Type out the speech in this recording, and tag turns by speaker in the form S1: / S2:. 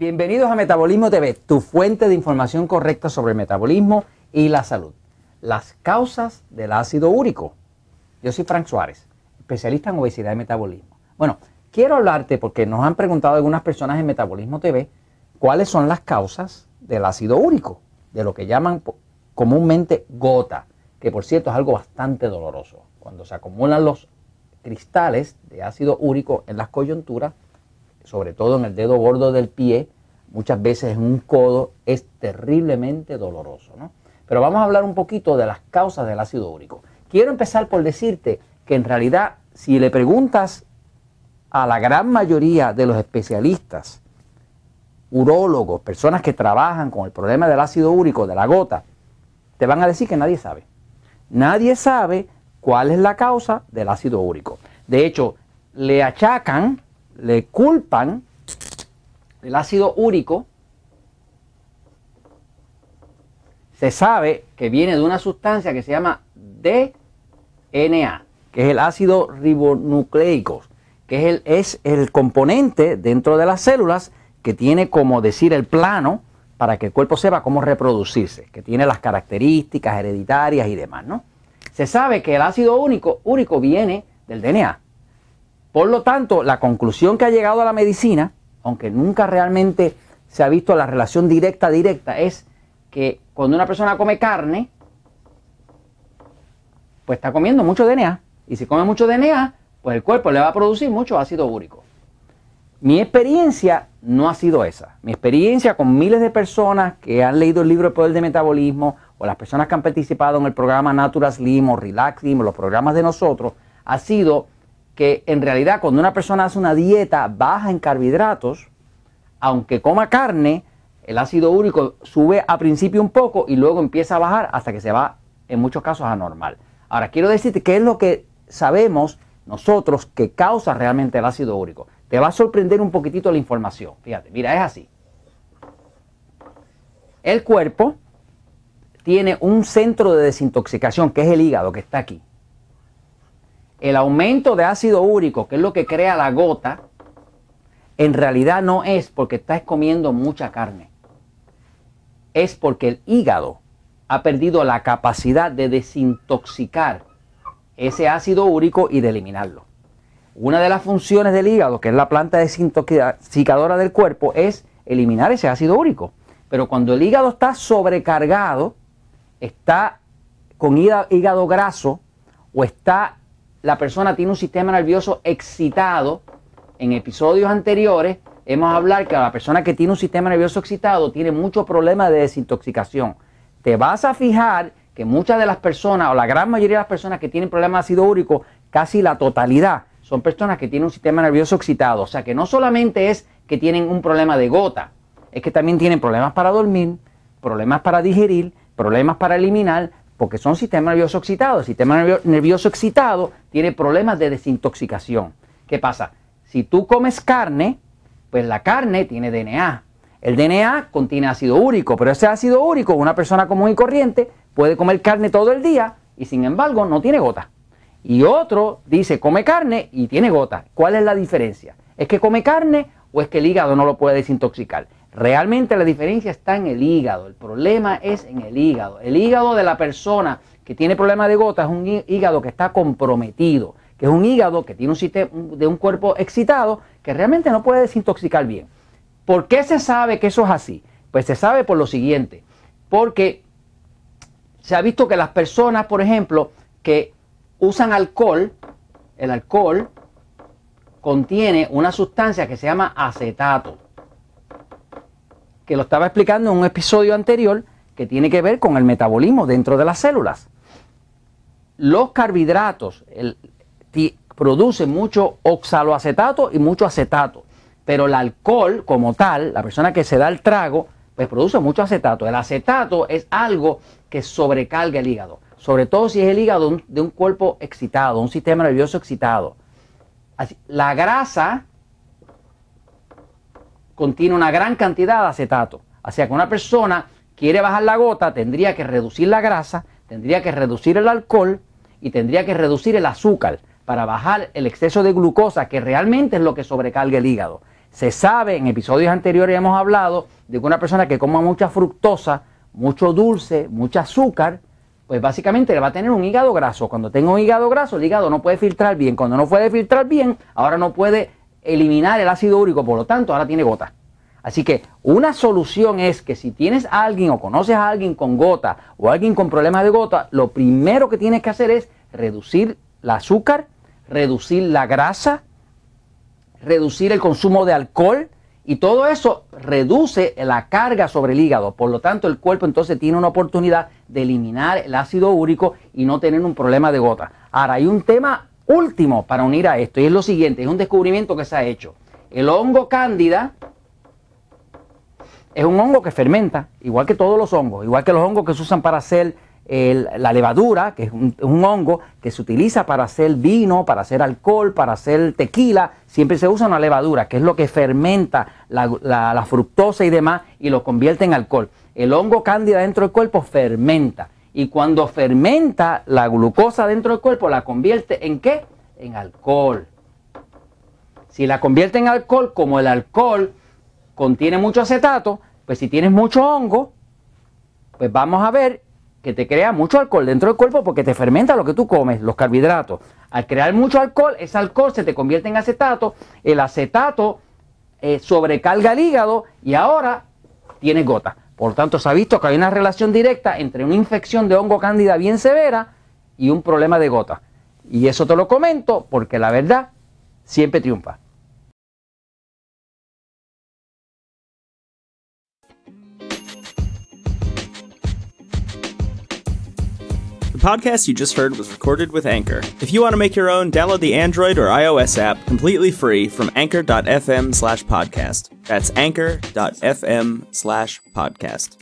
S1: Bienvenidos a Metabolismo TV, tu fuente de información correcta sobre el metabolismo y la salud. Las causas del ácido úrico. Yo soy Frank Suárez, especialista en obesidad y metabolismo. Bueno, quiero hablarte porque nos han preguntado algunas personas en Metabolismo TV cuáles son las causas del ácido úrico, de lo que llaman comúnmente gota, que por cierto es algo bastante doloroso. Cuando se acumulan los cristales de ácido úrico en las coyunturas, sobre todo en el dedo gordo del pie, muchas veces en un codo, es terriblemente doloroso. Pero vamos a hablar un poquito de las causas del ácido úrico. Quiero empezar por decirte que en realidad si le preguntas a la gran mayoría de los especialistas, urólogos, personas que trabajan con el problema del ácido úrico, de la gota, te van a decir que nadie sabe. Nadie sabe cuál es la causa del ácido úrico. De hecho, le achacan, le culpan el ácido úrico. Se sabe que viene de una sustancia que se llama DNA, que es el ácido ribonucleico, que es el, es el componente dentro de las células que tiene como decir el plano para que el cuerpo sepa cómo reproducirse, que tiene las características hereditarias y demás, ¿no? Se sabe que el ácido único, úrico viene del DNA. Por lo tanto, la conclusión que ha llegado a la medicina, aunque nunca realmente se ha visto la relación directa directa, es que cuando una persona come carne, pues está comiendo mucho DNA. Y si come mucho DNA, pues el cuerpo le va a producir mucho ácido úrico. Mi experiencia no ha sido esa. Mi experiencia con miles de personas que han leído el libro El Poder de Metabolismo o las personas que han participado en el programa Natural Slim o Relax Slim o los programas de nosotros, ha sido que en realidad cuando una persona hace una dieta baja en carbohidratos, aunque coma carne, el ácido úrico sube a principio un poco y luego empieza a bajar hasta que se va en muchos casos a normal. Ahora, quiero decirte qué es lo que sabemos nosotros que causa realmente el ácido úrico. Te va a sorprender un poquitito la información. Fíjate, mira, es así. El cuerpo tiene un centro de desintoxicación, que es el hígado, que está aquí. El aumento de ácido úrico, que es lo que crea la gota, en realidad no es porque estás comiendo mucha carne. Es porque el hígado ha perdido la capacidad de desintoxicar ese ácido úrico y de eliminarlo. Una de las funciones del hígado, que es la planta desintoxicadora del cuerpo, es eliminar ese ácido úrico. Pero cuando el hígado está sobrecargado, está con hígado graso o está la persona tiene un sistema nervioso excitado, en episodios anteriores hemos hablado que la persona que tiene un sistema nervioso excitado tiene muchos problemas de desintoxicación. Te vas a fijar que muchas de las personas, o la gran mayoría de las personas que tienen problemas ácido úrico, casi la totalidad, son personas que tienen un sistema nervioso excitado. O sea que no solamente es que tienen un problema de gota, es que también tienen problemas para dormir, problemas para digerir, problemas para eliminar, porque son sistemas nerviosos excitados. El sistema nervioso excitado tiene problemas de desintoxicación. ¿Qué pasa? Si tú comes carne, pues la carne tiene DNA. El DNA contiene ácido úrico, pero ese ácido úrico, una persona común y corriente puede comer carne todo el día y sin embargo no tiene gota. Y otro dice come carne y tiene gota. ¿Cuál es la diferencia? ¿Es que come carne o es que el hígado no lo puede desintoxicar? Realmente la diferencia está en el hígado. El problema es en el hígado. El hígado de la persona que tiene problema de gota es un hígado que está comprometido, que es un hígado que tiene un sistema de un cuerpo excitado que realmente no puede desintoxicar bien. ¿Por qué se sabe que eso es así? Pues se sabe por lo siguiente, porque se ha visto que las personas, por ejemplo, que usan alcohol, el alcohol contiene una sustancia que se llama acetato que lo estaba explicando en un episodio anterior que tiene que ver con el metabolismo dentro de las células. Los carbohidratos producen mucho oxaloacetato y mucho acetato, pero el alcohol como tal, la persona que se da el trago, pues produce mucho acetato. El acetato es algo que sobrecarga el hígado, sobre todo si es el hígado de un cuerpo excitado, un sistema nervioso excitado. la grasa contiene una gran cantidad de acetato. O sea que una persona quiere bajar la gota, tendría que reducir la grasa, tendría que reducir el alcohol y tendría que reducir el azúcar para bajar el exceso de glucosa, que realmente es lo que sobrecarga el hígado. Se sabe, en episodios anteriores hemos hablado de que una persona que coma mucha fructosa, mucho dulce, mucho azúcar, pues básicamente le va a tener un hígado graso. Cuando tenga un hígado graso, el hígado no puede filtrar bien. Cuando no puede filtrar bien, ahora no puede eliminar el ácido úrico, por lo tanto, ahora tiene gota. Así que una solución es que si tienes a alguien o conoces a alguien con gota o alguien con problemas de gota, lo primero que tienes que hacer es reducir el azúcar, reducir la grasa, reducir el consumo de alcohol y todo eso reduce la carga sobre el hígado. Por lo tanto, el cuerpo entonces tiene una oportunidad de eliminar el ácido úrico y no tener un problema de gota. Ahora, hay un tema último para unir a esto y es lo siguiente, es un descubrimiento que se ha hecho. El hongo cándida es un hongo que fermenta, igual que todos los hongos, igual que los hongos que se usan para hacer la levadura, que es un, hongo que se utiliza para hacer vino, para hacer alcohol, para hacer tequila, siempre se usa una levadura, que es lo que fermenta la, fructosa y demás y lo convierte en alcohol. El hongo cándida dentro del cuerpo fermenta y cuando fermenta la glucosa dentro del cuerpo la convierte en qué? En alcohol. Si la convierte en alcohol, como el alcohol contiene mucho acetato, pues si tienes mucho hongo, pues vamos a ver que te crea mucho alcohol dentro del cuerpo porque te fermenta lo que tú comes, los carbohidratos. Al crear mucho alcohol, ese alcohol se te convierte en acetato, el acetato eh, sobrecarga el hígado y ahora tienes gota. Por tanto, se ha visto que hay una relación directa entre una infección de hongo cándida bien severa y un problema de gota. Y eso te lo comento porque la verdad siempre triunfa.
S2: The podcast you just heard was recorded with Anchor. If you want to make your own, download the Android or iOS app completely free from anchor.fm slash podcast. That's anchor.fm slash podcast.